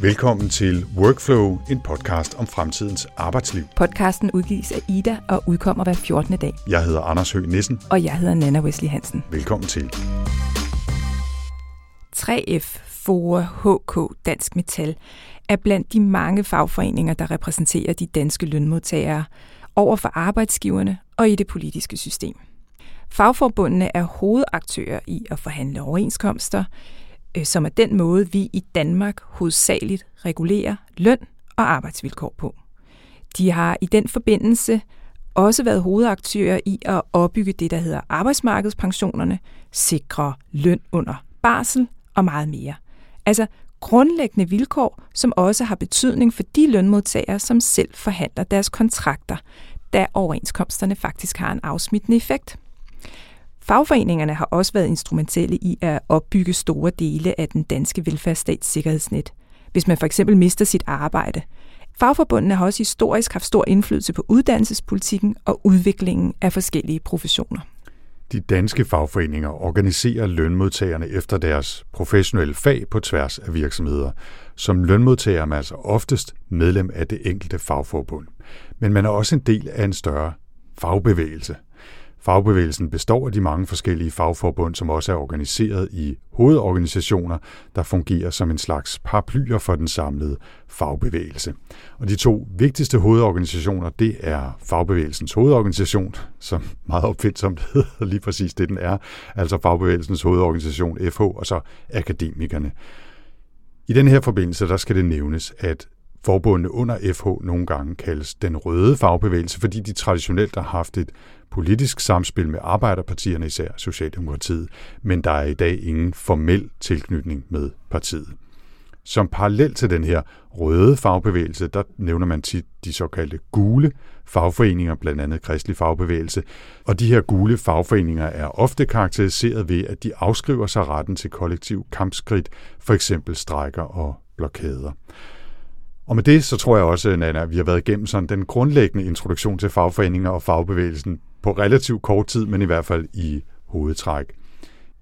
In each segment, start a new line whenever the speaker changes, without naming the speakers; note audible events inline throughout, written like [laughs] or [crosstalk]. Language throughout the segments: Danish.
Velkommen til Workflow, en podcast om fremtidens arbejdsliv.
Podcasten udgives af Ida og udkommer hver 14. dag.
Jeg hedder Anders Høgh Nissen.
Og jeg hedder Nana Wesley Hansen.
Velkommen til.
3F, FOA, HK, Dansk Metal er blandt de mange fagforeninger, der repræsenterer de danske lønmodtagere over for arbejdsgiverne og i det politiske system. Fagforbundene er hovedaktører i at forhandle overenskomster, Øh, som er den måde, vi i Danmark hovedsageligt regulerer løn og arbejdsvilkår på. De har i den forbindelse også været hovedaktører i at opbygge det, der hedder arbejdsmarkedspensionerne, sikre løn under barsel og meget mere. Altså grundlæggende vilkår, som også har betydning for de lønmodtagere, som selv forhandler deres kontrakter, da overenskomsterne faktisk har en afsmittende effekt. Fagforeningerne har også været instrumentelle i at opbygge store dele af den danske velfærdsstats sikkerhedsnet, hvis man for eksempel mister sit arbejde. Fagforbundene har også historisk haft stor indflydelse på uddannelsespolitikken og udviklingen af forskellige professioner.
De danske fagforeninger organiserer lønmodtagerne efter deres professionelle fag på tværs af virksomheder. Som lønmodtager er man altså oftest medlem af det enkelte fagforbund. Men man er også en del af en større fagbevægelse – Fagbevægelsen består af de mange forskellige fagforbund, som også er organiseret i hovedorganisationer, der fungerer som en slags paraplyer for den samlede fagbevægelse. Og de to vigtigste hovedorganisationer, det er Fagbevægelsens hovedorganisation, som [laughs] meget opfindsomt hedder lige præcis det, den er, altså Fagbevægelsens hovedorganisation FH, og så Akademikerne. I den her forbindelse, der skal det nævnes, at forbundene under FH nogle gange kaldes den røde fagbevægelse, fordi de traditionelt har haft et politisk samspil med arbejderpartierne, især Socialdemokratiet, men der er i dag ingen formel tilknytning med partiet. Som parallel til den her røde fagbevægelse, der nævner man tit de såkaldte gule fagforeninger, blandt andet kristelig fagbevægelse. Og de her gule fagforeninger er ofte karakteriseret ved, at de afskriver sig retten til kollektiv kampskridt, for eksempel strækker og blokader. Og med det, så tror jeg også, Nana, at vi har været igennem sådan den grundlæggende introduktion til fagforeninger og fagbevægelsen på relativt kort tid, men i hvert fald i hovedtræk.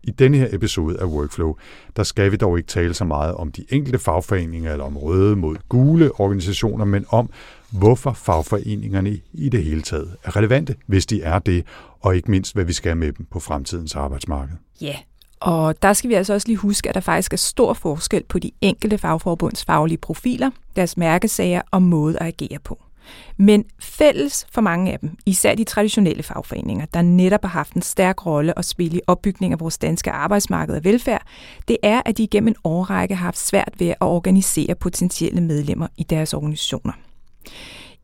I denne her episode af Workflow, der skal vi dog ikke tale så meget om de enkelte fagforeninger eller om røde mod gule organisationer, men om, hvorfor fagforeningerne i det hele taget er relevante, hvis de er det, og ikke mindst, hvad vi skal med dem på fremtidens arbejdsmarked.
Ja, og der skal vi altså også lige huske, at der faktisk er stor forskel på de enkelte fagforbunds faglige profiler, deres mærkesager og måde at agere på. Men fælles for mange af dem, især de traditionelle fagforeninger, der netop har haft en stærk rolle at spille i opbygning af vores danske arbejdsmarked og velfærd, det er, at de igennem en årrække har haft svært ved at organisere potentielle medlemmer i deres organisationer.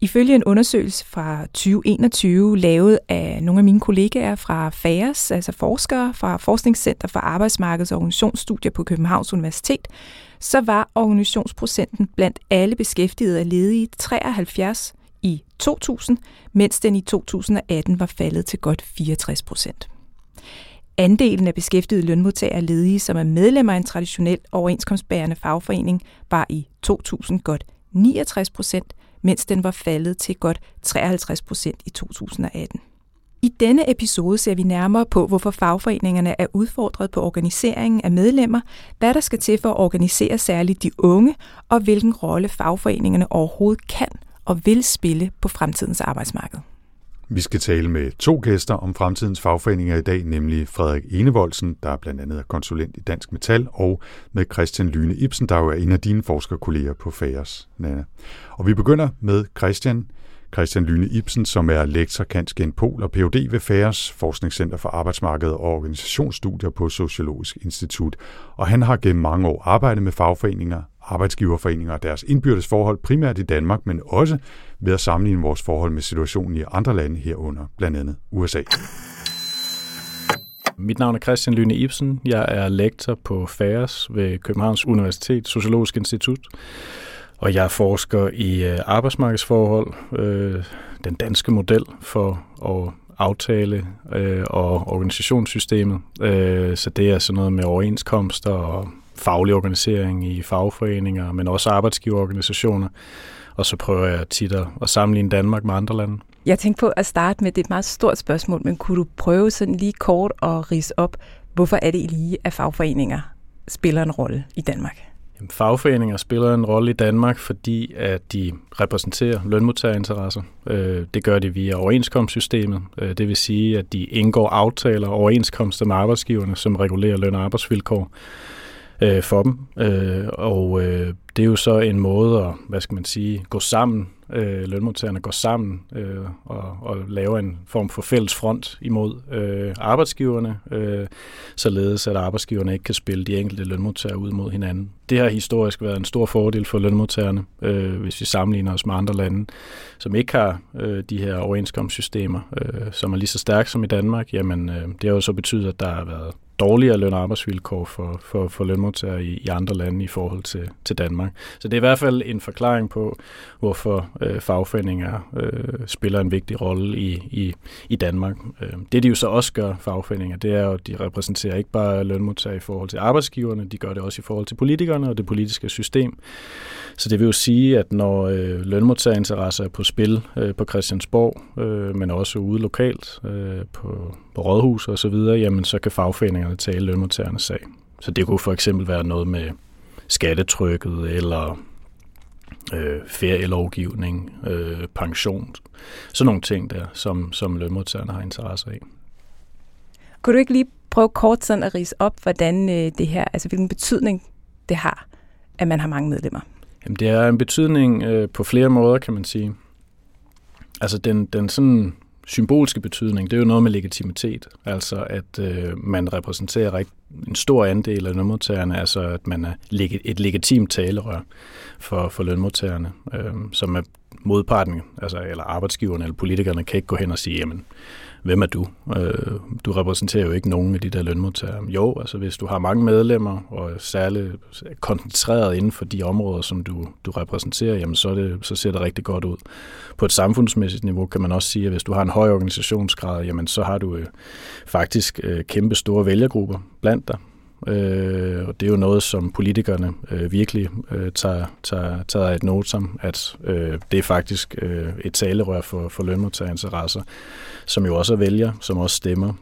Ifølge en undersøgelse fra 2021, lavet af nogle af mine kollegaer fra FAERS, altså forskere fra Forskningscenter for Arbejdsmarkeds- og Organisationsstudier på Københavns Universitet, så var organisationsprocenten blandt alle beskæftigede og ledige 73 i 2000, mens den i 2018 var faldet til godt 64 procent. Andelen af beskæftigede lønmodtagere ledige, som er medlemmer af en traditionel overenskomstbærende fagforening, var i 2000 godt 69 procent, mens den var faldet til godt 53 procent i 2018. I denne episode ser vi nærmere på, hvorfor fagforeningerne er udfordret på organiseringen af medlemmer, hvad der skal til for at organisere særligt de unge, og hvilken rolle fagforeningerne overhovedet kan og vil spille på fremtidens arbejdsmarked.
Vi skal tale med to gæster om fremtidens fagforeninger i dag, nemlig Frederik Enevoldsen, der blandt andet er konsulent i Dansk Metal, og med Christian Lyne Ibsen, der jo er en af dine forskerkolleger på FAERS, Nana. Og vi begynder med Christian. Christian Lyne Ibsen, som er lektor kanskjen Pol og Ph.D. ved FAERS Forskningscenter for Arbejdsmarked og Organisationsstudier på Sociologisk Institut. Og han har gennem mange år arbejdet med fagforeninger, arbejdsgiverforeninger og deres indbyrdes forhold, primært i Danmark, men også ved at sammenligne vores forhold med situationen i andre lande herunder, blandt andet USA.
Mit navn er Christian Lyne Ibsen. Jeg er lektor på FAERS ved Københavns Universitet Sociologisk Institut. Og jeg forsker i øh, arbejdsmarkedsforhold, øh, den danske model for at aftale øh, og organisationssystemet. Øh, så det er sådan noget med overenskomster og faglig organisering i fagforeninger, men også arbejdsgiverorganisationer. Og så prøver jeg tit at sammenligne Danmark med andre lande.
Jeg tænkte på at starte med, det er et meget stort spørgsmål, men kunne du prøve sådan lige kort at rise op, hvorfor er det lige, at fagforeninger spiller en rolle i Danmark?
Jamen, fagforeninger spiller en rolle i Danmark, fordi at de repræsenterer lønmodtagerinteresser. Øh, det gør de via overenskomstsystemet. Øh, det vil sige, at de indgår aftaler og overenskomster med arbejdsgiverne, som regulerer løn- og arbejdsvilkår øh, for dem. Øh, og øh, det er jo så en måde at, hvad skal man sige, gå sammen, øh, lønmodtagerne går sammen øh, og, og laver en form for fælles front imod øh, arbejdsgiverne, øh, således at arbejdsgiverne ikke kan spille de enkelte lønmodtagere ud mod hinanden. Det har historisk været en stor fordel for lønmodtagerne, øh, hvis vi sammenligner os med andre lande, som ikke har øh, de her overenskomstsystemer, øh, som er lige så stærke som i Danmark. Jamen, øh, det har jo så betydet, at der har været dårligere løn- og arbejdsvilkår for, for, for lønmodtagere i, i andre lande i forhold til, til Danmark. Så det er i hvert fald en forklaring på, hvorfor øh, fagforeninger øh, spiller en vigtig rolle i, i, i Danmark. Øh, det de jo så også gør, fagforeninger, det er jo, at de repræsenterer ikke bare lønmodtagere i forhold til arbejdsgiverne, de gør det også i forhold til politikerne og det politiske system. Så det vil jo sige, at når øh, lønmodtagerinteresser er på spil øh, på Christiansborg, øh, men også ude lokalt øh, på, på rådhus og så videre, jamen så kan fagforeningerne tale lønmodtagernes sag. Så det kunne for eksempel være noget med skattetrykket eller øh, ferielovgivning, øh, pension, sådan nogle ting der, som, som lønmodtagerne har interesse i.
Kunne du ikke lige prøve kort sådan at rise op, hvordan øh, det her, altså hvilken betydning det har, at man har mange medlemmer?
Jamen, det er en betydning øh, på flere måder, kan man sige. Altså den, den sådan symbolske betydning, det er jo noget med legitimitet. Altså at øh, man repræsenterer en stor andel af lønmodtagerne, altså at man er et legitimt talerør for, for lønmodtagerne, øh, som er modparten, altså, eller arbejdsgiverne eller politikerne kan ikke gå hen og sige, jamen, hvem er du? Øh, du repræsenterer jo ikke nogen af de der lønmodtagere. Jo, altså hvis du har mange medlemmer, og er særligt koncentreret inden for de områder, som du, du repræsenterer, jamen så, det, så ser det rigtig godt ud. På et samfundsmæssigt niveau kan man også sige, at hvis du har en høj organisationsgrad, jamen så har du øh, faktisk øh, kæmpe store vælgergrupper blandt dig. Øh, og det er jo noget, som politikerne øh, virkelig øh, tager, tager, tager et notam, at øh, det er faktisk øh, et talerør for, for lønmodtagerinteresser, som jo også er vælger, som også stemmer.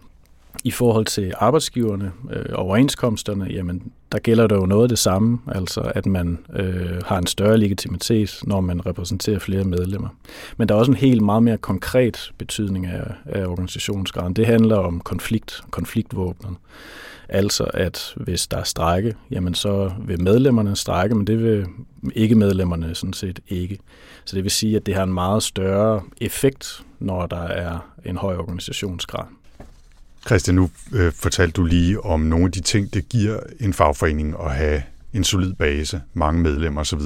I forhold til arbejdsgiverne øh, overenskomsterne, jamen der gælder der jo noget af det samme, altså at man øh, har en større legitimitet, når man repræsenterer flere medlemmer. Men der er også en helt meget mere konkret betydning af, af organisationsgraden. Det handler om konflikt, konfliktvåbnet. Altså at hvis der er strække, jamen så vil medlemmerne strække, men det vil ikke medlemmerne sådan set ikke. Så det vil sige, at det har en meget større effekt, når der er en høj organisationsgrad.
Christian, nu øh, fortalte du lige om nogle af de ting, det giver en fagforening at have en solid base, mange medlemmer osv.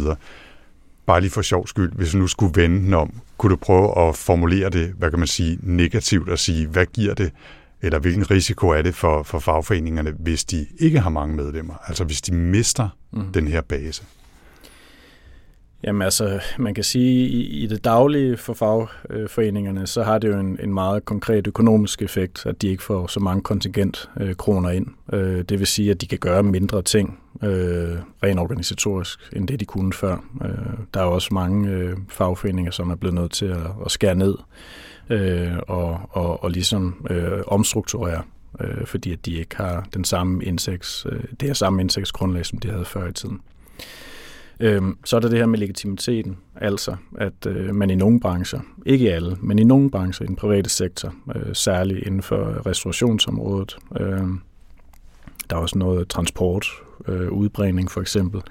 Bare lige for sjov skyld, hvis du nu skulle vende den om, kunne du prøve at formulere det, hvad kan man sige, negativt og sige, hvad giver det eller hvilken risiko er det for, for fagforeningerne, hvis de ikke har mange medlemmer? Altså hvis de mister mm. den her base?
Jamen altså, man kan sige, i, i det daglige for fagforeningerne, så har det jo en, en meget konkret økonomisk effekt, at de ikke får så mange kontingent øh, kroner ind. Øh, det vil sige, at de kan gøre mindre ting øh, rent organisatorisk, end det de kunne før. Øh, der er også mange øh, fagforeninger, som er blevet nødt til at, at skære ned øh, og, og, og ligesom øh, omstrukturere, øh, fordi at de ikke har den samme indtægts, øh, det her samme indtægtsgrundlag, som de havde før i tiden. Øh, så er der det her med legitimiteten, altså at øh, man i nogle brancher, ikke i alle, men i nogle brancher i den private sektor, øh, særligt inden for restaurationsområdet, øh, der er også noget transport, øh, for eksempel,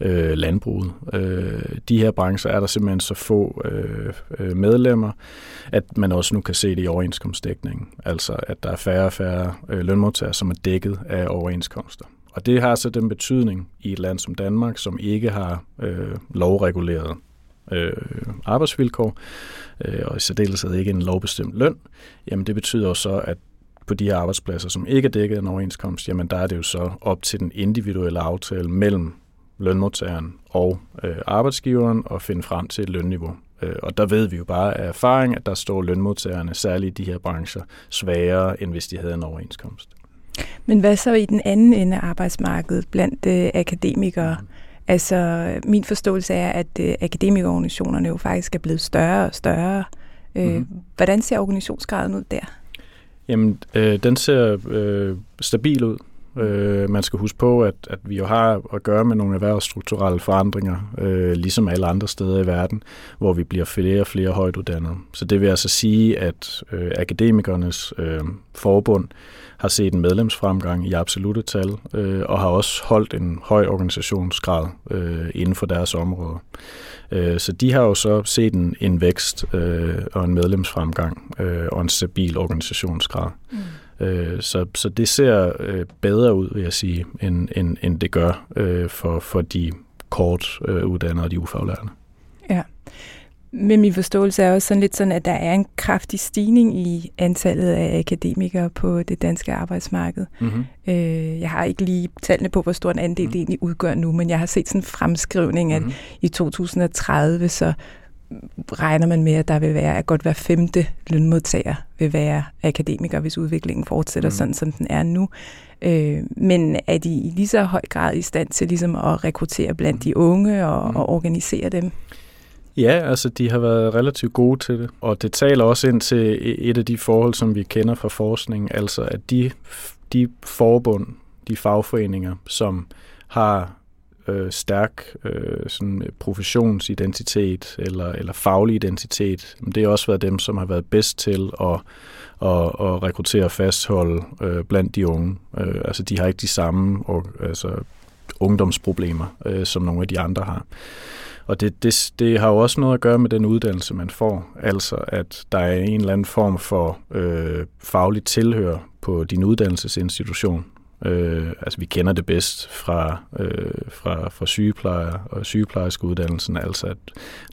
øh, landbruget. Øh, de her brancher er der simpelthen så få øh, øh, medlemmer, at man også nu kan se det i overenskomstdækningen. Altså at der er færre og færre øh, lønmodtagere, som er dækket af overenskomster. Og det har så den betydning i et land som Danmark, som ikke har øh, lovreguleret øh, arbejdsvilkår, øh, og i særdeleshed ikke en lovbestemt løn, jamen det betyder jo så, at på de her arbejdspladser, som ikke er dækket af en overenskomst, jamen der er det jo så op til den individuelle aftale mellem lønmodtageren og øh, arbejdsgiveren at finde frem til et lønniveau. Øh, og der ved vi jo bare af erfaring, at der står lønmodtagerne, særligt i de her brancher, svagere, end hvis de havde en overenskomst.
Men hvad så i den anden ende af arbejdsmarkedet blandt øh, akademikere? Mm. Altså, min forståelse er, at øh, akademikerorganisationerne jo faktisk er blevet større og større. Øh, mm. Hvordan ser organisationsgraden ud der?
Jamen, øh, den ser øh, stabil ud. Øh, man skal huske på, at, at vi jo har at gøre med nogle erhvervsstrukturelle forandringer, øh, ligesom alle andre steder i verden, hvor vi bliver flere og flere højt uddannede. Så det vil altså sige, at øh, akademikernes øh, forbund har set en medlemsfremgang i absolute tal, øh, og har også holdt en høj organisationsgrad øh, inden for deres område. Øh, så de har jo så set en, en vækst øh, og en medlemsfremgang øh, og en stabil organisationsgrad. Mm. Øh, så, så det ser øh, bedre ud, vil jeg sige, end, end, end det gør øh, for, for de kort øh, uddannede og de ufaglærte.
Ja. Men min forståelse er også sådan lidt sådan, at der er en kraftig stigning i antallet af akademikere på det danske arbejdsmarked. Mm-hmm. Øh, jeg har ikke lige tallene på, hvor stor en andel mm-hmm. det egentlig udgør nu, men jeg har set sådan en fremskrivning, at mm-hmm. i 2030 så regner man med, at der vil være, at godt hver femte lønmodtager vil være akademiker, hvis udviklingen fortsætter mm. sådan, som den er nu. Øh, men er de i lige så høj grad i stand til ligesom at rekruttere blandt de unge og, mm. og organisere dem?
Ja, altså de har været relativt gode til det, og det taler også ind til et af de forhold, som vi kender fra forskningen, altså at de, de forbund, de fagforeninger, som har øh, stærk øh, sådan øh, professionsidentitet eller, eller faglig identitet, det har også været dem, som har været bedst til at, at, at rekruttere og fastholde øh, blandt de unge. Øh, altså de har ikke de samme og, altså, ungdomsproblemer, øh, som nogle af de andre har. Og det, det, det har jo også noget at gøre med den uddannelse, man får. Altså, at der er en eller anden form for øh, fagligt tilhør på din uddannelsesinstitution. Øh, altså vi kender det bedst fra, øh, fra, fra sygeplejer og sygeplejerskeuddannelsen, altså at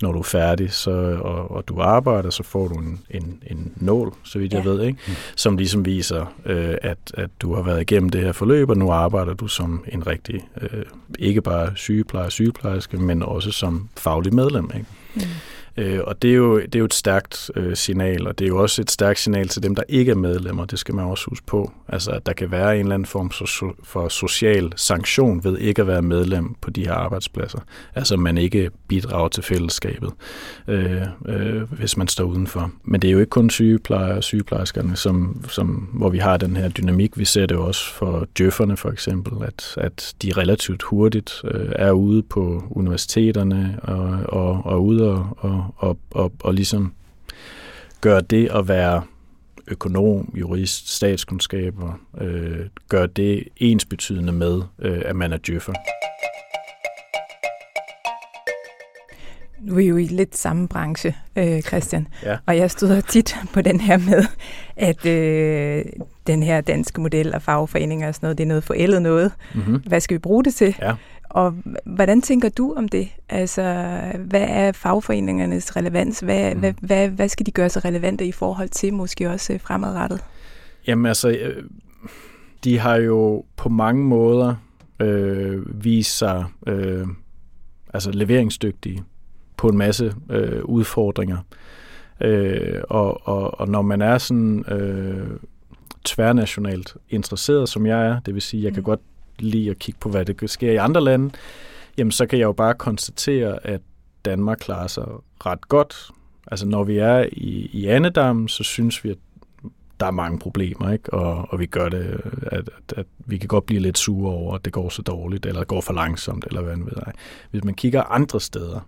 når du er færdig så, og, og du arbejder, så får du en, en, en nål, så vidt ja. jeg ved, ikke? Mm. som ligesom viser, øh, at, at du har været igennem det her forløb, og nu arbejder du som en rigtig, øh, ikke bare sygeplejer sygeplejerske, men også som faglig medlem. Ikke? Mm. Øh, og det er, jo, det er jo et stærkt øh, signal, og det er jo også et stærkt signal til dem, der ikke er medlemmer. Det skal man også huske på. Altså, at der kan være en eller anden form for, for social sanktion ved ikke at være medlem på de her arbejdspladser. Altså, man ikke bidrager til fællesskabet, øh, øh, hvis man står udenfor. Men det er jo ikke kun sygeplejer og sygeplejerskerne, som, som, hvor vi har den her dynamik. Vi ser det også for djøfferne for eksempel, at, at de relativt hurtigt øh, er ude på universiteterne og, og, og ude og, og og, og, og ligesom gøre det at være økonom, jurist, statskundskaber, øh, gør det ensbetydende med, øh, at man er djøffer.
Nu er vi jo i lidt samme branche, øh, Christian, [laughs] ja. og jeg støder tit på den her med, at øh, den her danske model og fagforeninger og sådan noget, det er noget forældet noget. Mm-hmm. Hvad skal vi bruge det til? Ja. Og hvordan tænker du om det? Altså, hvad er fagforeningernes relevans? Hvad, mm. hvad, hvad, hvad skal de gøre sig relevante i forhold til måske også øh, fremadrettet?
Jamen altså, øh, de har jo på mange måder øh, vist sig øh, altså leveringsdygtige på en masse øh, udfordringer. Øh, og, og, og når man er sådan øh, tværnationalt interesseret, som jeg er, det vil sige, jeg kan mm. godt lide at kigge på, hvad det sker i andre lande, jamen så kan jeg jo bare konstatere, at Danmark klarer sig ret godt. Altså når vi er i, i Annedam, så synes vi, at der er mange problemer, ikke? Og, og vi gør det, at, at, at vi kan godt blive lidt sure over, at det går så dårligt, eller går for langsomt, eller hvad ved jeg. Hvis man kigger andre steder,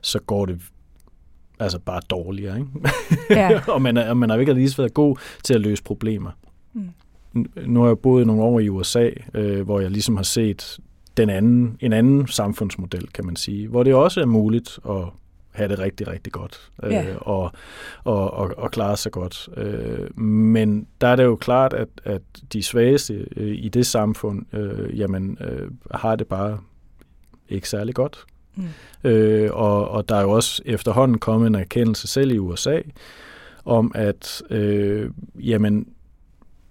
så går det altså bare dårligere, ikke? Ja. [laughs] og man er, man har ikke lige været god til at løse problemer. Nu har jeg boet nogle år i USA, øh, hvor jeg ligesom har set den anden, en anden samfundsmodel, kan man sige, hvor det også er muligt at have det rigtig, rigtig godt øh, ja. og, og, og, og klare sig godt. Øh, men der er det jo klart, at, at de svageste øh, i det samfund, øh, jamen, øh, har det bare ikke særlig godt. Mm. Øh, og, og der er jo også efterhånden kommet en erkendelse selv i USA, om at øh, jamen,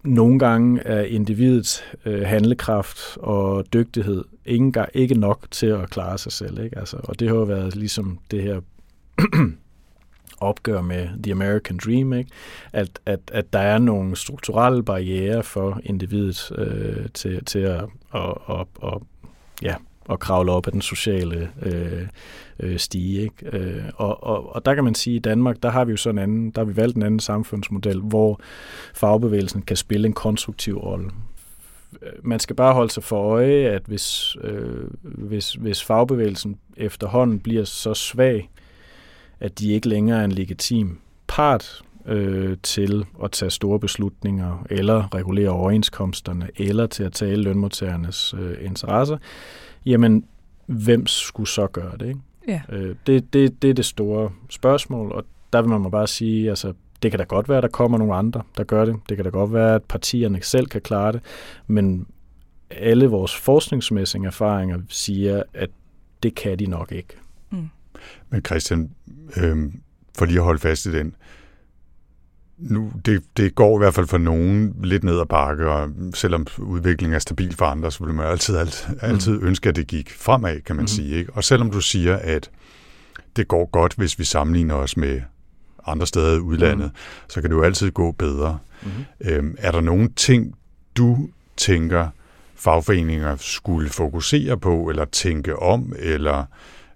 nogle gange er individets øh, handlekraft og dygtighed ikke, ikke nok til at klare sig selv. Ikke? Altså, og det har jo været ligesom det her [clears throat] opgør med The American Dream, ikke? At, at, at der er nogle strukturelle barriere for individet øh, til, til at, at, at, at ja, og kravle op af den sociale øh, øh, stige. Ikke? Øh, og, og, og der kan man sige, at i Danmark, der har vi jo sådan en anden, der har vi valgt en anden samfundsmodel, hvor fagbevægelsen kan spille en konstruktiv rolle. man skal bare holde sig for øje, at hvis, øh, hvis, hvis fagbevægelsen efterhånden bliver så svag, at de ikke længere er en legitim part øh, til at tage store beslutninger, eller regulere overenskomsterne, eller til at tale lønmodtagernes øh, interesser, jamen, hvem skulle så gøre det? Ikke?
Ja.
Øh, det, det, det er det store spørgsmål, og der vil man bare sige, altså, det kan da godt være, at der kommer nogle andre, der gør det. Det kan da godt være, at partierne selv kan klare det, men alle vores forskningsmæssige erfaringer siger, at det kan de nok ikke. Mm.
Men Christian, øh, for lige at holde fast i den, nu, det, det går i hvert fald for nogen lidt ned ad bakke, og selvom udviklingen er stabil for andre, så vil man altid, altid, altid mm. ønske, at det gik fremad, kan man mm. sige. Ikke? Og selvom du siger, at det går godt, hvis vi sammenligner os med andre steder i udlandet, mm. så kan det jo altid gå bedre. Mm. Øhm, er der nogle ting, du tænker, fagforeninger skulle fokusere på, eller tænke om, eller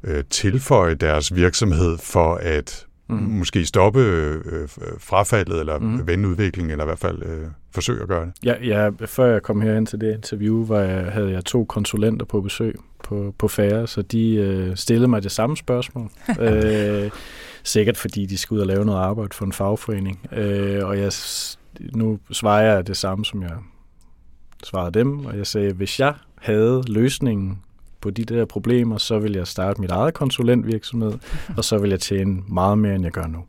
øh, tilføje deres virksomhed for at mm. måske stoppe øh, frafaldet, eller mm. vende udviklingen, eller i hvert fald øh, forsøge at gøre det?
Ja, ja, før jeg kom herind til det interview, var jeg, havde jeg to konsulenter på besøg på, på færre, så de øh, stillede mig det samme spørgsmål. [laughs] øh, sikkert fordi de skal ud og lave noget arbejde for en fagforening. Øh, og jeg, nu svarer jeg det samme, som jeg svarede dem, og jeg sagde, hvis jeg havde løsningen på de der problemer, så vil jeg starte mit eget konsulentvirksomhed, [laughs] og så vil jeg tjene meget mere, end jeg gør nu.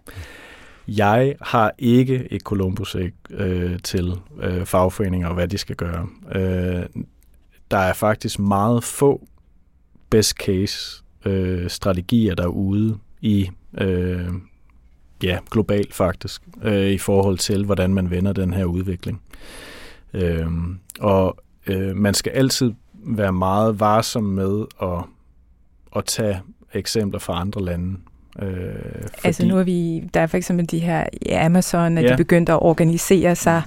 Jeg har ikke et Columbus øh, til øh, fagforeninger og hvad de skal gøre. Øh, der er faktisk meget få best case øh, strategier derude i øh, ja, globalt faktisk, øh, i forhold til, hvordan man vender den her udvikling. Øh, og øh, man skal altid være meget varsom med at, at tage eksempler fra andre lande.
Øh, fordi, altså nu er vi, der er for eksempel de her i Amazon, at ja. de begyndte at organisere sig,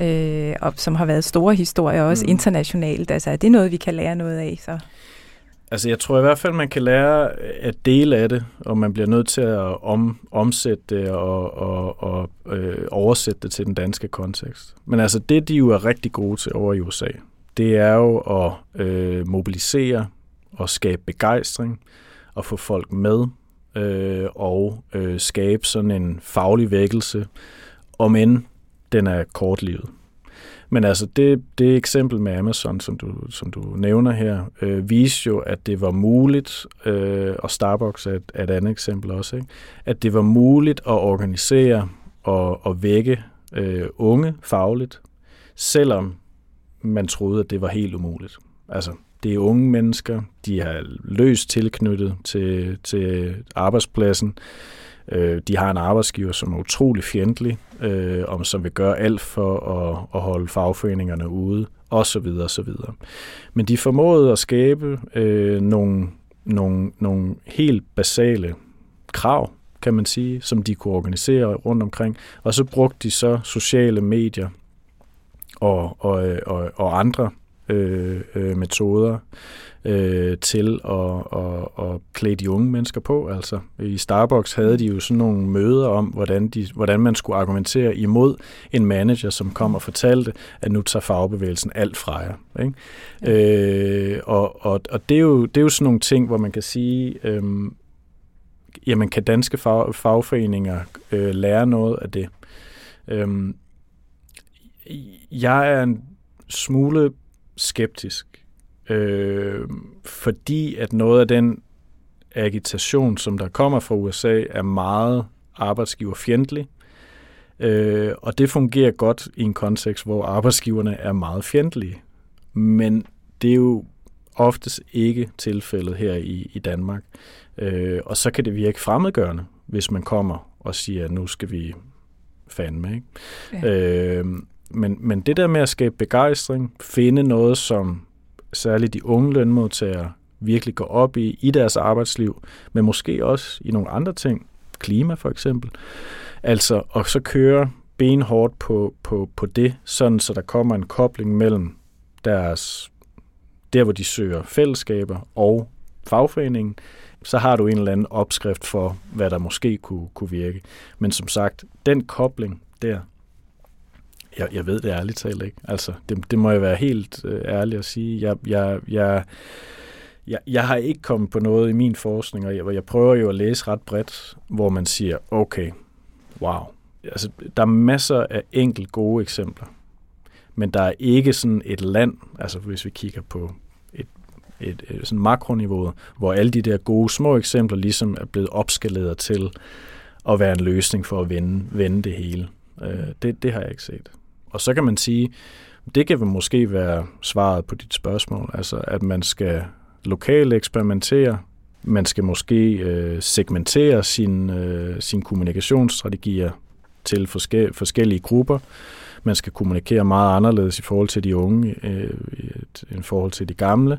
øh, og, som har været store historier også mm. internationalt. Altså er det noget, vi kan lære noget af? Så?
Altså jeg tror i hvert fald, man kan lære at dele af det, og man bliver nødt til at om, omsætte det og, og, og øh, oversætte det til den danske kontekst. Men altså det, de jo er rigtig gode til over i USA, det er jo at øh, mobilisere og skabe begejstring og få folk med øh, og øh, skabe sådan en faglig vækkelse, om end den er kortlivet. Men altså det, det eksempel med Amazon, som du, som du nævner her, øh, viser jo, at det var muligt, øh, og Starbucks er et, er et andet eksempel også, ikke? at det var muligt at organisere og, og vække øh, unge fagligt, selvom man troede, at det var helt umuligt. Altså, det er unge mennesker, de er løst tilknyttet til, til arbejdspladsen, Øh, de har en arbejdsgiver, som er utrolig fjendtlig, øh, og som vil gøre alt for at, at holde fagforeningerne ude, og så videre, og så videre. Men de formåede at skabe øh, nogle, nogle, nogle helt basale krav, kan man sige, som de kunne organisere rundt omkring. Og så brugte de så sociale medier og, og, og, og andre øh, øh, metoder øh, til at, at, at klæde de unge mennesker på. Altså, I Starbucks havde de jo sådan nogle møder om, hvordan, de, hvordan man skulle argumentere imod en manager, som kom og fortalte, at nu tager fagbevægelsen alt fra jer. Ikke? Ja. Øh, og og, og det, er jo, det er jo sådan nogle ting, hvor man kan sige, øh, jamen kan danske fag, fagforeninger øh, lære noget af det? Øh, jeg er en smule skeptisk øh, fordi at noget af den agitation, som der kommer fra USA, er meget arbejdsgiverfjendtlig. Øh, og det fungerer godt i en kontekst, hvor arbejdsgiverne er meget fjendtlige. Men det er jo oftest ikke tilfældet her i, i Danmark. Øh, og så kan det virke fremmedgørende, hvis man kommer og siger, at nu skal vi fandme. Ikke? Ja. Øh, men, men det der med at skabe begejstring, finde noget, som særligt de unge lønmodtagere virkelig går op i i deres arbejdsliv, men måske også i nogle andre ting, klima for eksempel. Altså, og så køre benhårdt på, på, på det, sådan så der kommer en kobling mellem deres, der hvor de søger fællesskaber og fagforeningen, så har du en eller anden opskrift for, hvad der måske kunne, kunne virke. Men som sagt, den kobling der, jeg, jeg ved det ærligt talt ikke. Altså, det, det må jeg være helt øh, ærlig at sige. Jeg, jeg, jeg, jeg, jeg har ikke kommet på noget i min forskning, og jeg, jeg prøver jo at læse ret bredt, hvor man siger, okay, wow. Altså, der er masser af enkelt gode eksempler, men der er ikke sådan et land, altså hvis vi kigger på et, et, et sådan makroniveau, hvor alle de der gode små eksempler ligesom er blevet opskaleret til at være en løsning for at vende, vende det hele. Øh, det, det har jeg ikke set. Og så kan man sige, det kan måske være svaret på dit spørgsmål, altså at man skal lokalt eksperimentere, man skal måske øh, segmentere sin, øh, sin kommunikationsstrategier til forske- forskellige grupper. Man skal kommunikere meget anderledes i forhold til de unge, øh, i forhold til de gamle.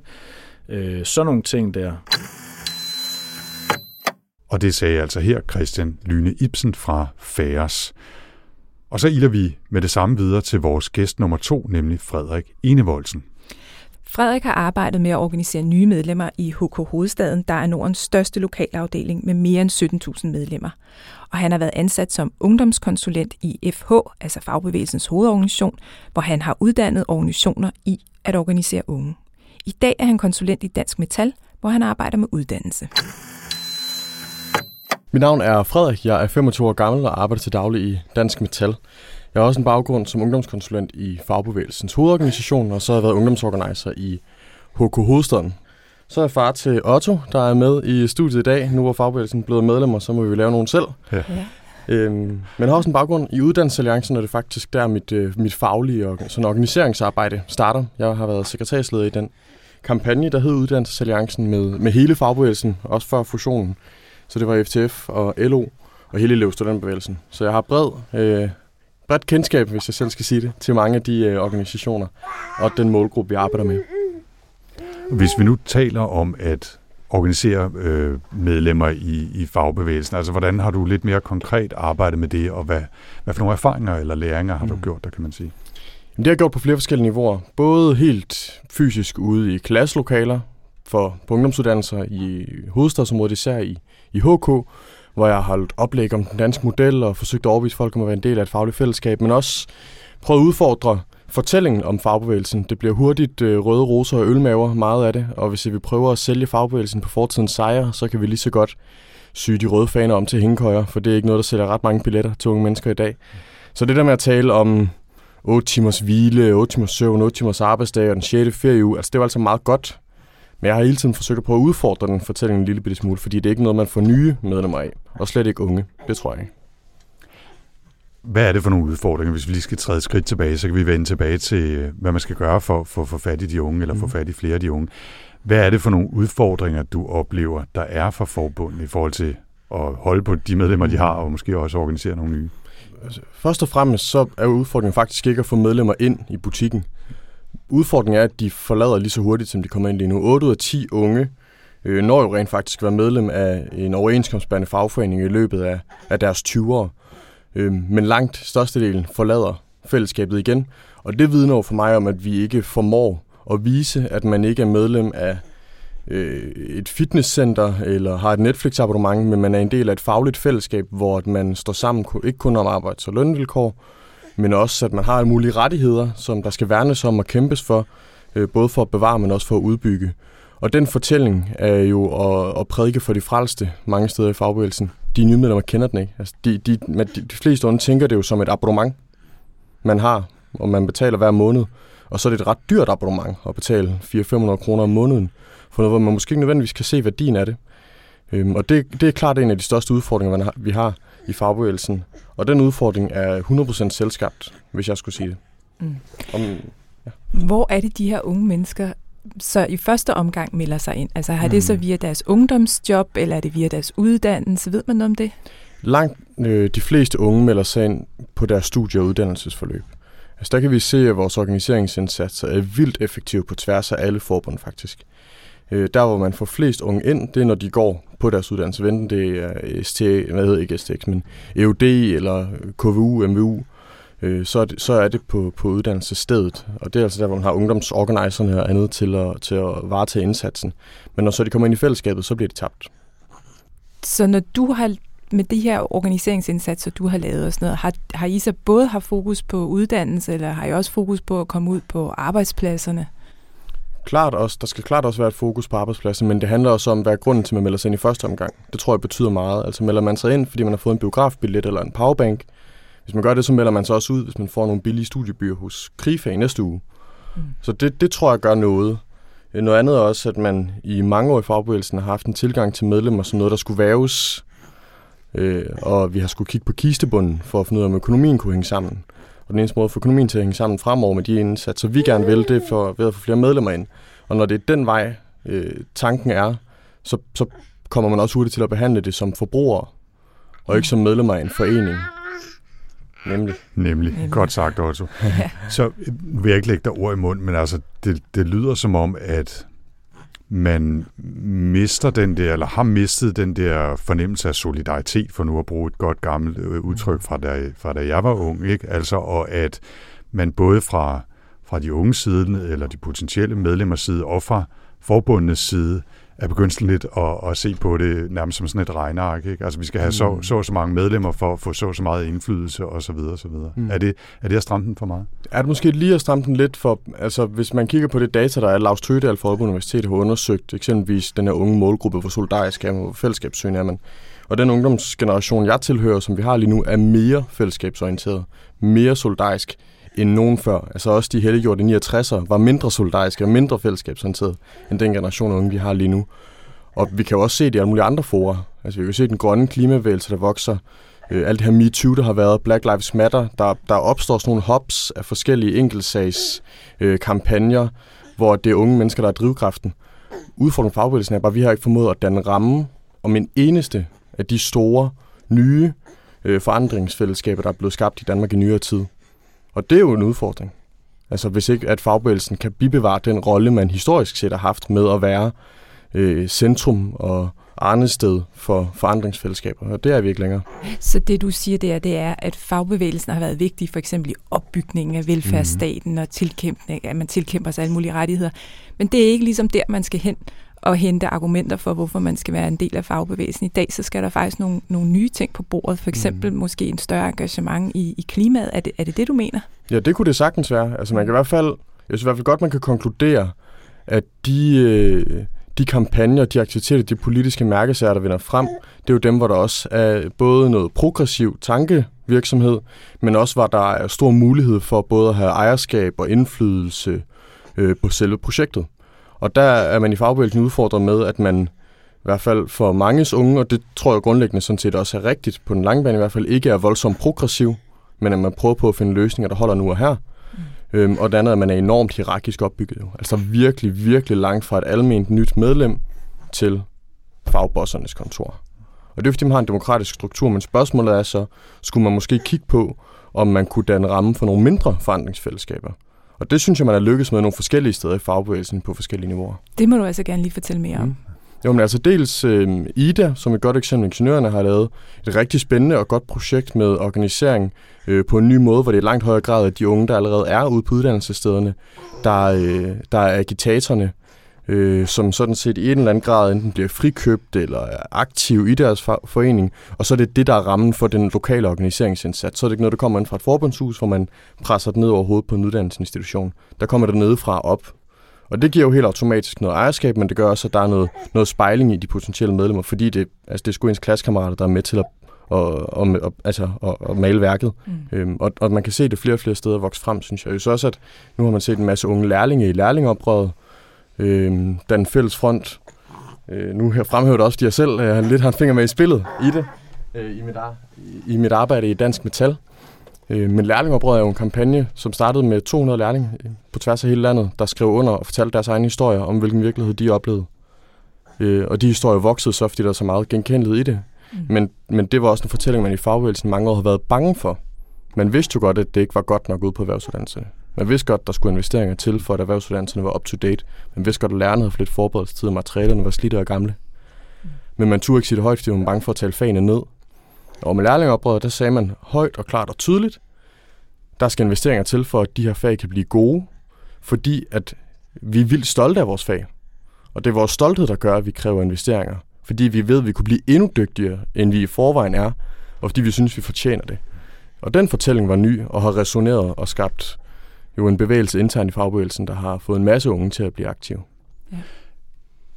Øh, sådan nogle ting der.
Og det sagde altså her Christian Lyne Ibsen fra Færes. Og så iler vi med det samme videre til vores gæst nummer to, nemlig Frederik Enevoldsen.
Frederik har arbejdet med at organisere nye medlemmer i HK Hovedstaden, der er Nordens største lokalafdeling med mere end 17.000 medlemmer. Og han har været ansat som ungdomskonsulent i FH, altså Fagbevægelsens hovedorganisation, hvor han har uddannet organisationer i at organisere unge. I dag er han konsulent i Dansk Metal, hvor han arbejder med uddannelse.
Mit navn er Frederik, jeg er 25 år gammel og arbejder til daglig i Dansk Metal. Jeg har også en baggrund som ungdomskonsulent i Fagbevægelsens hovedorganisation, og så har jeg været ungdomsorganiser i HK Hovedstaden. Så er jeg far til Otto, der er med i studiet i dag. Nu er Fagbevægelsen blevet medlemmer, så må vi lave nogen selv. Ja. ja. Øhm, men jeg har også en baggrund i Uddannelsesalliancen, og det er faktisk der, mit, øh, mit faglige og sådan organiseringsarbejde starter. Jeg har været sekretærsleder i den kampagne, der hed Uddannelsesalliancen med, med hele fagbevægelsen, også før fusionen. Så det var FTF og LO og hele elevstudentbevægelsen. Så jeg har bred, øh, bredt kendskab, hvis jeg selv skal sige det, til mange af de øh, organisationer og den målgruppe, vi arbejder med.
Hvis vi nu taler om at organisere øh, medlemmer i, i fagbevægelsen, altså hvordan har du lidt mere konkret arbejdet med det, og hvad, hvad for nogle erfaringer eller læringer har mm. du gjort der, kan man sige?
Det har jeg gjort på flere forskellige niveauer. Både helt fysisk ude i klasselokaler for på ungdomsuddannelser i hovedstadsområdet, især i, i HK, hvor jeg har holdt oplæg om den danske model og forsøgt at overbevise folk om at være en del af et fagligt fællesskab, men også prøvet at udfordre fortællingen om fagbevægelsen. Det bliver hurtigt øh, røde roser og ølmaver, meget af det, og hvis vi prøver at sælge fagbevægelsen på fortidens sejre, så kan vi lige så godt syge de røde faner om til hængekøjer, for det er ikke noget, der sælger ret mange billetter til unge mennesker i dag. Så det der med at tale om 8 timers hvile, 8 timers søvn, 8 timers arbejdsdag og den 6. ferieuge, altså det var altså meget godt. Men jeg har hele tiden forsøgt at prøve at udfordre den fortælling en lille bitte smule, fordi det er ikke noget, man får nye medlemmer af, og slet ikke unge. Det tror jeg ikke.
Hvad er det for nogle udfordringer? Hvis vi lige skal træde et skridt tilbage, så kan vi vende tilbage til, hvad man skal gøre for, for at få fat i de unge, eller få mhm. fat i flere af de unge. Hvad er det for nogle udfordringer, du oplever, der er for forbundet i forhold til at holde på de medlemmer, de har, og måske også organisere nogle nye?
Altså, først og fremmest så er udfordringen faktisk ikke at få medlemmer ind i butikken. Udfordringen er, at de forlader lige så hurtigt, som de kommer ind lige nu. 8 ud af 10 unge øh, når jo rent faktisk at være medlem af en overenskomstbærende fagforening i løbet af, af deres 20 år. Øh, men langt størstedelen forlader fællesskabet igen. Og det vidner jo for mig om, at vi ikke formår at vise, at man ikke er medlem af øh, et fitnesscenter eller har et Netflix-abonnement, men man er en del af et fagligt fællesskab, hvor man står sammen ikke kun om arbejds- og lønvilkår, men også at man har alle mulige rettigheder, som der skal værnes om og kæmpes for, øh, både for at bevare, men også for at udbygge. Og den fortælling er jo at, at prædike for de frelste mange steder i fagbevægelsen. De nye medlemmer kender den ikke. Altså, de, de, de, de fleste unge tænker det jo som et abonnement, man har, og man betaler hver måned. Og så er det et ret dyrt abonnement at betale 400-500 kroner om måneden, for noget, hvor man måske ikke nødvendigvis kan se værdien af det. Øhm, og det, det er klart en af de største udfordringer, man har, vi har i fagbevægelsen. Og den udfordring er 100% selvskabt, hvis jeg skulle sige det. Mm.
Om, ja. Hvor er det, de her unge mennesker så i første omgang melder sig ind? Altså har mm. det så via deres ungdomsjob, eller er det via deres uddannelse? Ved man noget om det?
Langt øh, de fleste unge melder sig ind på deres studie- og uddannelsesforløb. Altså der kan vi se, at vores organiseringsindsatser er vildt effektive på tværs af alle forbund faktisk. Øh, der, hvor man får flest unge ind, det er, når de går på deres uddannelse. Enten det er ST, hvad hedder ikke STX, men EUD eller KVU, MVU, øh, så, er det, så er det på, på uddannelsesstedet. Og det er altså der, hvor man har ungdomsorganiserne og andet til at, til at varetage indsatsen. Men når så de kommer ind i fællesskabet, så bliver det tabt.
Så når du har med de her organiseringsindsatser, du har lavet og sådan noget, har, har I så både haft fokus på uddannelse, eller har I også fokus på at komme ud på arbejdspladserne?
Klart også, der skal klart også være et fokus på arbejdspladsen, men det handler også om, hvad er grunden til, at man melder sig ind i første omgang. Det tror jeg betyder meget. Altså melder man sig ind, fordi man har fået en biografbillet eller en powerbank. Hvis man gør det, så melder man sig også ud, hvis man får nogle billige studiebyer hos Krifa i næste uge. Mm. Så det, det tror jeg gør noget. Noget andet er også, at man i mange år i fagbevægelsen har haft en tilgang til medlemmer som noget, der skulle væves. Øh, og vi har skulle kigge på kistebunden for at finde ud af, om økonomien kunne hænge sammen. Og den eneste måde at få økonomien til at hænge sammen fremover med de indsatser, vi gerne vil, det er for, ved at få flere medlemmer ind. Og når det er den vej, øh, tanken er, så, så kommer man også hurtigt til at behandle det som forbruger, og ikke som medlemmer af en forening.
Nemlig. Nemlig. Nemlig. Godt sagt, Otto. ja. Så vil jeg ikke lægge dig ord i mund, men altså, det, det lyder som om, at man mister den der, eller har mistet den der fornemmelse af solidaritet, for nu at bruge et godt gammelt øh, udtryk fra da, fra da jeg var ung, ikke? Altså, og at man både fra, fra de unge side, eller de potentielle medlemmers side, og fra forbundenes side, er begyndt sådan lidt at, at se på det nærmest som sådan et regneark. Ikke? Altså, vi skal have så, mm. så så mange medlemmer for at få så så meget indflydelse og så videre, så videre. Mm. Er, det, er det at stramme den for meget?
Er det måske lige at stramme den lidt for, altså hvis man kigger på det data, der er Lars Tøgedal fra Aalborg Universitet har undersøgt, eksempelvis den her unge målgruppe, hvor solidarisk er man, hvor fællesskabssøgende er man. Og den ungdomsgeneration, jeg tilhører, som vi har lige nu, er mere fællesskabsorienteret, mere solidarisk end nogen før. Altså også de helliggjorte 69'ere var mindre solidariske og mindre fællesskabsorienterede end den generation af unge, vi har lige nu. Og vi kan jo også se det i alle mulige andre forer. Altså vi kan se den grønne klimavægelse, der vokser. Øh, alt det her MeToo, der har været, Black Lives Matter. Der, der opstår sådan nogle hops af forskellige enkeltsags øh, kampagner, hvor det er unge mennesker, der er drivkraften. Udfordringen for fagbevægelsen er bare, at vi har ikke formået at danne ramme om en eneste af de store, nye øh, forandringsfællesskaber, der er blevet skabt i Danmark i nyere tid. Og det er jo en udfordring. Altså hvis ikke at fagbevægelsen kan bibevare den rolle, man historisk set har haft med at være øh, centrum og arnested for forandringsfællesskaber, og det er vi ikke længere.
Så det du siger der, det er, at fagbevægelsen har været vigtig for eksempel i opbygningen af velfærdsstaten mm. og tilkæmpning, at man tilkæmper sig alle mulige rettigheder. Men det er ikke ligesom der, man skal hen at hente argumenter for, hvorfor man skal være en del af fagbevægelsen. I dag så skal der faktisk nogle, nogle nye ting på bordet, for eksempel mm. måske en større engagement i, i klimaet. Er det, er det det, du mener?
Ja, det kunne det sagtens være. Altså man kan i hvert fald, jeg synes i hvert fald godt, man kan konkludere, at de, øh, de kampagner, de aktiviteter, de politiske mærkesager, der vinder frem, det er jo dem, hvor der også er både noget progressiv tankevirksomhed, men også hvor der er stor mulighed for både at have ejerskab og indflydelse øh, på selve projektet. Og der er man i fagbevægelsen udfordret med, at man i hvert fald for manges unge, og det tror jeg grundlæggende sådan set også er rigtigt på den lange bane i hvert fald, ikke er voldsomt progressiv, men at man prøver på at finde løsninger, der holder nu og her. Mm. Øhm, og det andet er, at man er enormt hierarkisk opbygget. Jo. Altså virkelig, virkelig langt fra et almindeligt nyt medlem til fagbossernes kontor. Og det er fordi, man har en demokratisk struktur, men spørgsmålet er så, skulle man måske kigge på, om man kunne danne ramme for nogle mindre forandringsfællesskaber. Og det synes jeg, man har lykkes med nogle forskellige steder i fagbevægelsen på forskellige niveauer.
Det må du altså gerne lige fortælle mere om. Mm.
Jo, men altså dels øh, Ida, som et godt eksempel, ingeniørerne har lavet et rigtig spændende og godt projekt med organisering øh, på en ny måde, hvor det er langt højere grad af de unge, der allerede er ude på uddannelsesstederne, der, øh, der er agitatorerne, øh, som sådan set i en eller anden grad enten bliver frikøbt eller er aktiv i deres forening, og så er det det, der er rammen for den lokale organiseringsindsats. Så er det ikke noget, der kommer ind fra et forbundshus, hvor man presser det ned over hovedet på en uddannelsesinstitution. Der kommer det nedefra op. Og det giver jo helt automatisk noget ejerskab, men det gør også, at der er noget, noget spejling i de potentielle medlemmer, fordi det, altså det er sgu ens klassekammerater, der er med til at og, og, og, altså, og, og male værket. Mm. Øhm, og, og man kan se det flere og flere steder vokse frem, synes jeg. Så også, at nu har man set en masse unge lærlinge i lærlingeoprøret, øh, den fælles front. Øh, nu her fremhæver det også, at jeg selv øh, lidt har en finger med i spillet i det, øh, i, mit i, mit arbejde i Dansk Metal. Øh, men Lærlingoprøret er jo en kampagne, som startede med 200 lærlinge øh, på tværs af hele landet, der skrev under og fortalte deres egne historier om, hvilken virkelighed de oplevede. Øh, og de historier voksede så, fordi der er så meget genkendelighed i det. Mm. Men, men det var også en fortælling, man i fagbevægelsen mange år har været bange for. Man vidste jo godt, at det ikke var godt nok ud på erhvervsuddannelserne. Man vidste godt, der skulle investeringer til, for at erhvervsuddannelserne var up-to-date. Man vidste godt, at lærerne havde lidt forberedelsestid, og materialerne var slidte og gamle. Men man turde ikke sige det højt, fordi man var bange for at tale fagene ned. Og med lærlingeoprøret, der sagde man højt og klart og tydeligt, der skal investeringer til, for at de her fag kan blive gode, fordi at vi er vildt stolte af vores fag. Og det er vores stolthed, der gør, at vi kræver investeringer. fordi vi ved, at vi kunne blive endnu dygtigere, end vi i forvejen er, og fordi vi synes, vi fortjener det. Og den fortælling var ny og har resoneret og skabt jo en bevægelse internt i fagbevægelsen, der har fået en masse unge til at blive aktive. Ja.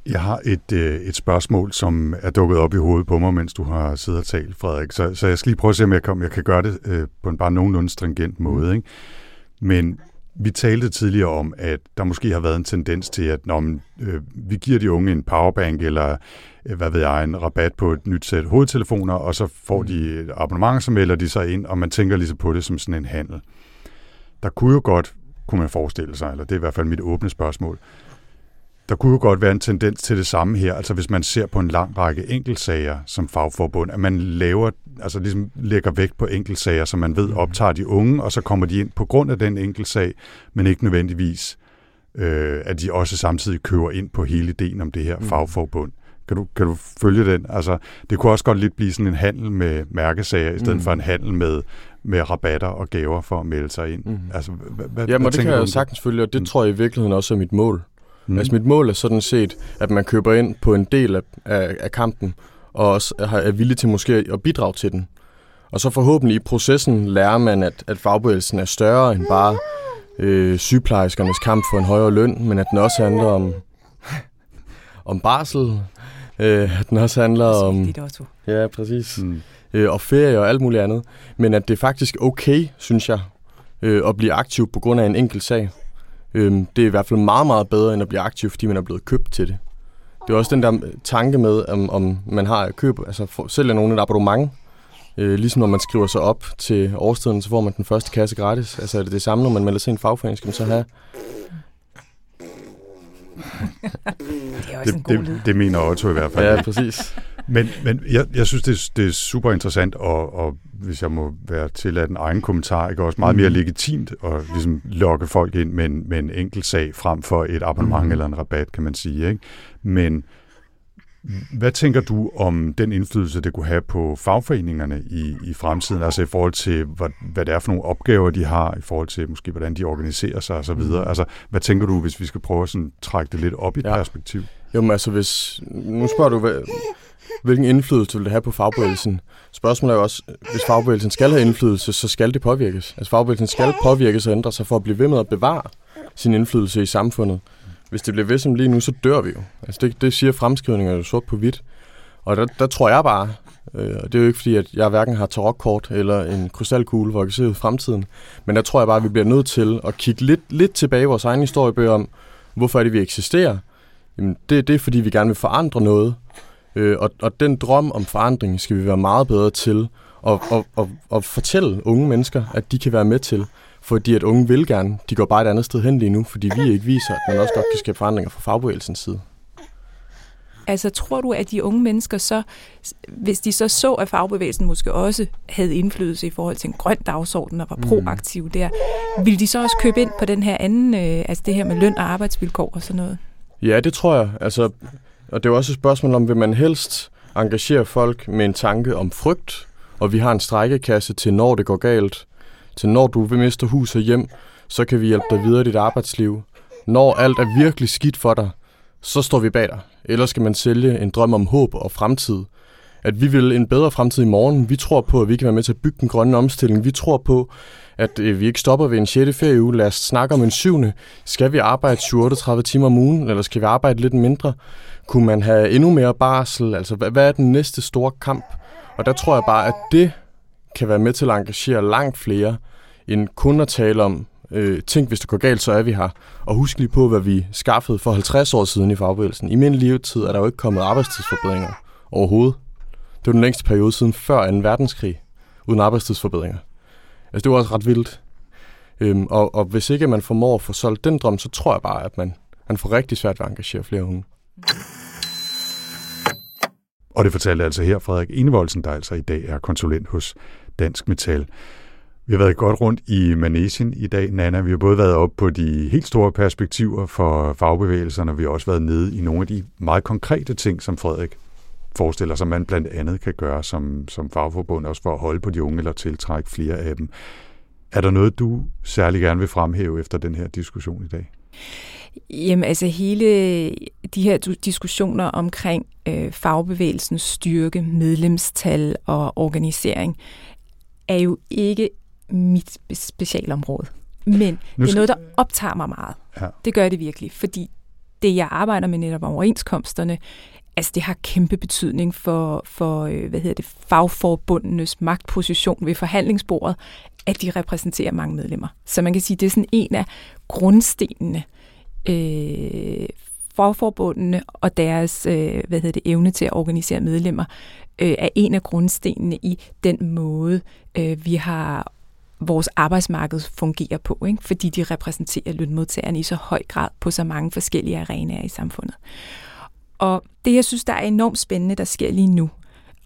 Jeg har et, øh, et spørgsmål, som er dukket op i hovedet på mig, mens du har siddet og talt, Frederik. Så, så jeg skal lige prøve at se, om jeg kan, jeg kan gøre det øh, på en bare nogenlunde stringent måde. Ikke? Men vi talte tidligere om, at der måske har været en tendens til, at når man, øh, vi giver de unge en powerbank eller øh, hvad ved jeg, en rabat på et nyt sæt hovedtelefoner, og så får de et abonnement, så melder de sig ind, og man tænker lige så på det som sådan en handel. Der kunne jo godt, kunne man forestille sig, eller det er i hvert fald mit åbne spørgsmål, der kunne jo godt være en tendens til det samme her, altså hvis man ser på en lang række enkeltsager som fagforbund, at man laver, altså ligesom lægger vægt på enkeltsager, som man ved mm. optager de unge, og så kommer de ind på grund af den enkeltsag, men ikke nødvendigvis, øh, at de også samtidig kører ind på hele ideen om det her mm. fagforbund. Kan du, kan du følge den? Altså, det kunne også godt lidt blive sådan en handel med mærkesager, i stedet mm. for en handel med, med rabatter og gaver for at melde sig ind. Mm. Altså,
hvad, hvad, Jamen, hvad det kan jeg sagtens følge, og det mm. tror jeg i virkeligheden også er mit mål. Mm. Altså mit mål er sådan set, at man køber ind på en del af, af, af kampen, og også er villig til måske at bidrage til den. Og så forhåbentlig i processen lærer man, at, at fagbevægelsen er større end bare øh, sygeplejerskernes kamp for en højere løn, men at den også handler om, om barsel, øh, at den også handler om... Ja, præcis. Mm. Øh, og ferie og alt muligt andet. Men at det er faktisk okay, synes jeg, øh, at blive aktiv på grund af en enkelt sag. Øhm, det er i hvert fald meget, meget bedre, end at blive aktiv, fordi man er blevet købt til det. Det er også den der tanke med, om, om man har køb, altså for, sælger nogen et abonnement, øh, ligesom når man skriver sig op til årstiden, så får man den første kasse gratis. Altså er det det samme, når man melder sig i en fagforening, skal man så have [laughs]
det er også det, en god
det, det mener Otto i hvert fald.
Ja, præcis.
Men, men jeg, jeg synes, det er, det er super interessant, og, og hvis jeg må være til at en egen kommentar, ikke også meget mere mm. legitimt at ligesom lokke folk ind med en, med en enkelt sag frem for et abonnement mm. eller en rabat, kan man sige. Ikke? Men hvad tænker du om den indflydelse, det kunne have på fagforeningerne i, i fremtiden, altså i forhold til, hvad, hvad det er for nogle opgaver, de har, i forhold til måske, hvordan de organiserer sig osv.? Mm. Altså, hvad tænker du, hvis vi skal prøve at sådan, trække det lidt op i et ja. perspektiv?
Jo, men altså, hvis, nu spørger du, hvad, hvilken indflydelse vil det have på fagbevægelsen? Spørgsmålet er jo også, hvis fagbevægelsen skal have indflydelse, så skal det påvirkes. Altså fagbevægelsen skal påvirkes og ændre sig for at blive ved med at bevare sin indflydelse i samfundet. Hvis det bliver ved som lige nu, så dør vi jo. Altså det, det siger fremskrivninger jo sort på hvidt. Og der, der tror jeg bare, øh, og det er jo ikke fordi, at jeg hverken har tarotkort eller en krystalkugle, hvor jeg kan se ud i fremtiden, men der tror jeg bare, at vi bliver nødt til at kigge lidt, lidt tilbage i vores egen historiebøger om, hvorfor er det, vi eksisterer. Jamen, det, det er, fordi vi gerne vil forandre noget, Øh, og, og den drøm om forandring skal vi være meget bedre til at, at, at, at fortælle unge mennesker, at de kan være med til. Fordi at unge vil gerne. De går bare et andet sted hen lige nu, fordi vi ikke viser, at man også godt kan skabe forandringer fra fagbevægelsens side.
Altså tror du, at de unge mennesker så, hvis de så så, at fagbevægelsen måske også havde indflydelse i forhold til en grøn dagsorden og var mm. proaktiv der, ville de så også købe ind på den her anden, øh, altså det her med løn og arbejdsvilkår og sådan noget?
Ja, det tror jeg. Altså, og det er jo også et spørgsmål om, vil man helst engagere folk med en tanke om frygt, og vi har en strækkekasse til, når det går galt, til når du vil miste hus og hjem, så kan vi hjælpe dig videre i dit arbejdsliv. Når alt er virkelig skidt for dig, så står vi bag dig. Ellers skal man sælge en drøm om håb og fremtid. At vi vil en bedre fremtid i morgen. Vi tror på, at vi kan være med til at bygge den grønne omstilling. Vi tror på, at øh, vi ikke stopper ved en 6. ferieuge. Lad os snakke om en 7. Skal vi arbejde 37 timer om ugen, eller skal vi arbejde lidt mindre? Kunne man have endnu mere barsel? Altså, hvad, hvad er den næste store kamp? Og der tror jeg bare, at det kan være med til at engagere langt flere, end kun at tale om, øh, tænk hvis det går galt, så er vi her. Og husk lige på, hvad vi skaffede for 50 år siden i fagbevægelsen. I min levetid er der jo ikke kommet arbejdstidsforbedringer overhovedet. Det var den længste periode siden før 2. verdenskrig, uden arbejdstidsforbedringer. Altså det var også ret vildt. Øhm, og, og hvis ikke man formår at få solgt den drøm, så tror jeg bare, at man, man får rigtig svært ved at engagere flere unge.
Og det fortalte altså her Frederik Enevoldsen, der altså i dag er konsulent hos Dansk Metal. Vi har været godt rundt i Manesien i dag, Nana. Vi har både været op på de helt store perspektiver for fagbevægelserne, og vi har også været nede i nogle af de meget konkrete ting, som Frederik forestiller sig, man blandt andet kan gøre som, som fagforbund, også for at holde på de unge eller tiltrække flere af dem. Er der noget, du særlig gerne vil fremhæve efter den her diskussion i dag?
Jamen altså hele de her diskussioner omkring øh, fagbevægelsens styrke, medlemstal og organisering er jo ikke mit specialområde. Men det er noget, der optager mig meget. Ja. Det gør det virkelig, fordi det, jeg arbejder med netop overenskomsterne, altså det har kæmpe betydning for, for øh, hvad hedder det, fagforbundenes magtposition ved forhandlingsbordet, at de repræsenterer mange medlemmer. Så man kan sige, det er sådan en af grundstenene øh, fagforbundene og deres øh, hvad hedder det, evne til at organisere medlemmer øh, er en af grundstenene i den måde, øh, vi har vores arbejdsmarked fungerer på, ikke? fordi de repræsenterer lønmodtagerne i så høj grad på så mange forskellige arenaer i samfundet. Og det, jeg synes, der er enormt spændende, der sker lige nu,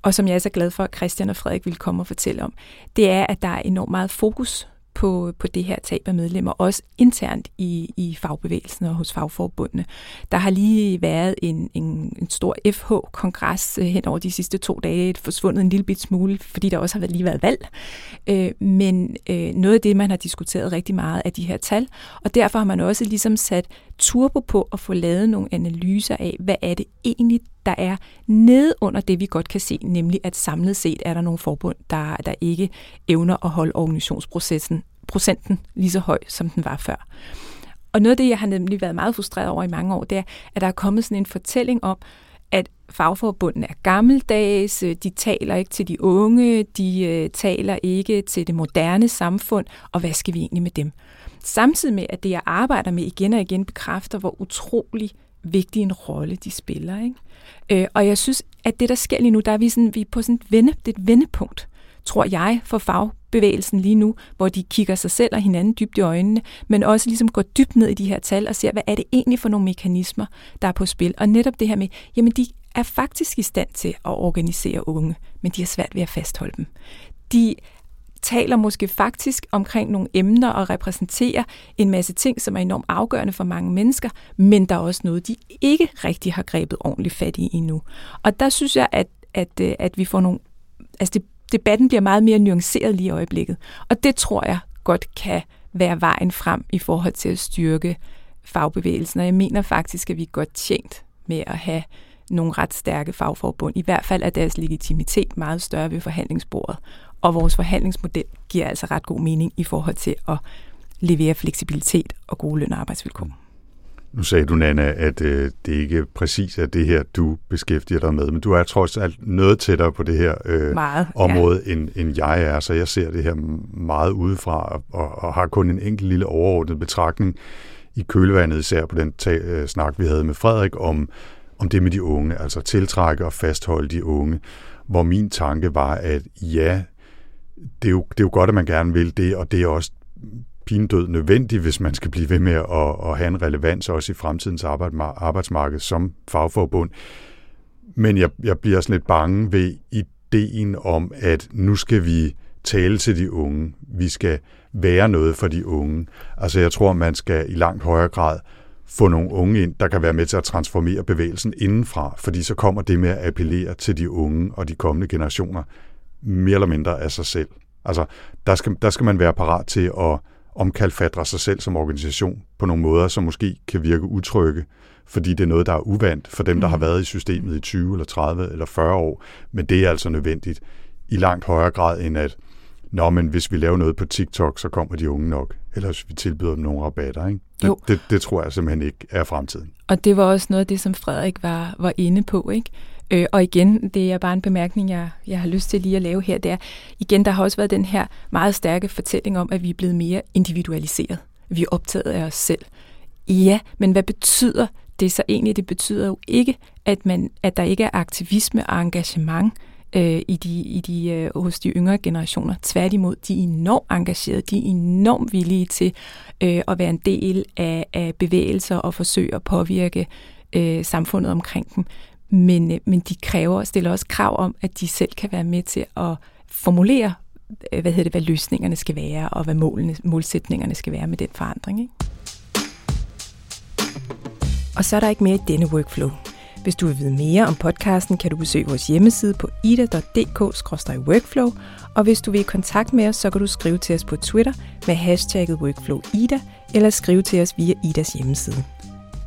og som jeg er så glad for, at Christian og Frederik vil komme og fortælle om, det er, at der er enormt meget fokus på, på det her tab af medlemmer, også internt i, i fagbevægelsen og hos fagforbundene. Der har lige været en, en, en stor FH-kongres øh, hen over de sidste to dage, forsvundet en lille bit smule, fordi der også har lige været valg. Øh, men øh, noget af det, man har diskuteret rigtig meget, er de her tal, og derfor har man også ligesom sat turbo på at få lavet nogle analyser af, hvad er det egentlig, der er nede under det, vi godt kan se, nemlig at samlet set er der nogle forbund, der, der ikke evner at holde organisationsprocessen procenten lige så høj, som den var før. Og noget af det, jeg har nemlig været meget frustreret over i mange år, det er, at der er kommet sådan en fortælling om, at fagforbundene er gammeldags, øh, de taler ikke til de unge, de øh, taler ikke til det moderne samfund, og hvad skal vi egentlig med dem? Samtidig med, at det, jeg arbejder med igen og igen, bekræfter, hvor utrolig vigtig en rolle de spiller. Ikke? Øh, og jeg synes, at det, der sker lige nu, der er vi, sådan, vi er på sådan et, vende, det er et vendepunkt, tror jeg, for fagbevægelsen lige nu, hvor de kigger sig selv og hinanden dybt i øjnene, men også ligesom går dybt ned i de her tal og ser, hvad er det egentlig for nogle mekanismer, der er på spil. Og netop det her med, jamen de er faktisk i stand til at organisere unge, men de har svært ved at fastholde dem. De taler måske faktisk omkring nogle emner og repræsenterer en masse ting, som er enormt afgørende for mange mennesker, men der er også noget, de ikke rigtig har grebet ordentligt fat i endnu. Og der synes jeg, at, at, øh, at vi får nogle... Altså det, debatten bliver meget mere nuanceret lige i øjeblikket. Og det tror jeg godt kan være vejen frem i forhold til at styrke fagbevægelsen. Og jeg mener faktisk, at vi er godt tjent med at have nogle ret stærke fagforbund. I hvert fald er deres legitimitet meget større ved forhandlingsbordet. Og vores forhandlingsmodel giver altså ret god mening i forhold til at levere fleksibilitet og gode løn- og arbejdsvilkår.
Nu sagde du, Nana, at øh, det ikke præcis er det her, du beskæftiger dig med, men du er trods alt noget tættere på det her øh, meget, område, ja. end, end jeg er, så jeg ser det her meget udefra, og, og har kun en enkelt lille overordnet betragtning i kølvandet, især på den ta- øh, snak, vi havde med Frederik, om, om det med de unge, altså tiltrække og fastholde de unge, hvor min tanke var, at ja, det er, jo, det er jo godt, at man gerne vil det, og det er også pindød nødvendigt, hvis man skal blive ved med at, at have en relevans også i fremtidens arbejdsmarked som fagforbund. Men jeg, jeg bliver sådan lidt bange ved ideen om, at nu skal vi tale til de unge. Vi skal være noget for de unge. Altså jeg tror, man skal i langt højere grad få nogle unge ind, der kan være med til at transformere bevægelsen indenfra, fordi så kommer det med at appellere til de unge og de kommende generationer mere eller mindre af sig selv. Altså, der skal, der skal man være parat til at omkalfatre sig selv som organisation på nogle måder, som måske kan virke utrygge, fordi det er noget, der er uvandt for dem, der har mm. været i systemet i 20 eller 30 eller 40 år. Men det er altså nødvendigt i langt højere grad end at, nå, men hvis vi laver noget på TikTok, så kommer de unge nok. Eller hvis vi tilbyder dem nogle rabatter. Ikke? Det, jo. Det, det tror jeg simpelthen ikke er fremtiden.
Og det var også noget af det, som Frederik var, var inde på. ikke? Øh, og igen, det er bare en bemærkning, jeg, jeg har lyst til lige at lave her, det er, igen, der har også været den her meget stærke fortælling om, at vi er blevet mere individualiseret. Vi er optaget af os selv. Ja, men hvad betyder det så egentlig? Det betyder jo ikke, at, man, at der ikke er aktivisme og engagement øh, i de, i de, øh, hos de yngre generationer. Tværtimod, de er enormt engagerede, de er enormt villige til øh, at være en del af, af bevægelser og forsøge at påvirke øh, samfundet omkring dem men, øh, men de kræver stiller også krav om, at de selv kan være med til at formulere, øh, hvad hedder det, hvad løsningerne skal være, og hvad målene, målsætningerne skal være med den forandring. Ikke? Og så er der ikke mere i denne workflow. Hvis du vil vide mere om podcasten, kan du besøge vores hjemmeside på ida.dk-workflow, og hvis du vil i kontakt med os, så kan du skrive til os på Twitter med hashtagget workflowida, eller skrive til os via Idas hjemmeside.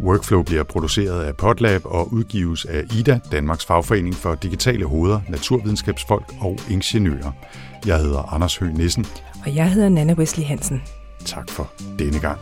Workflow bliver produceret af Podlab og udgives af IDA, Danmarks Fagforening for Digitale Hoveder, Naturvidenskabsfolk og Ingeniører. Jeg hedder Anders Høgh Nissen.
Og jeg hedder Nana Wesley Hansen.
Tak for denne gang.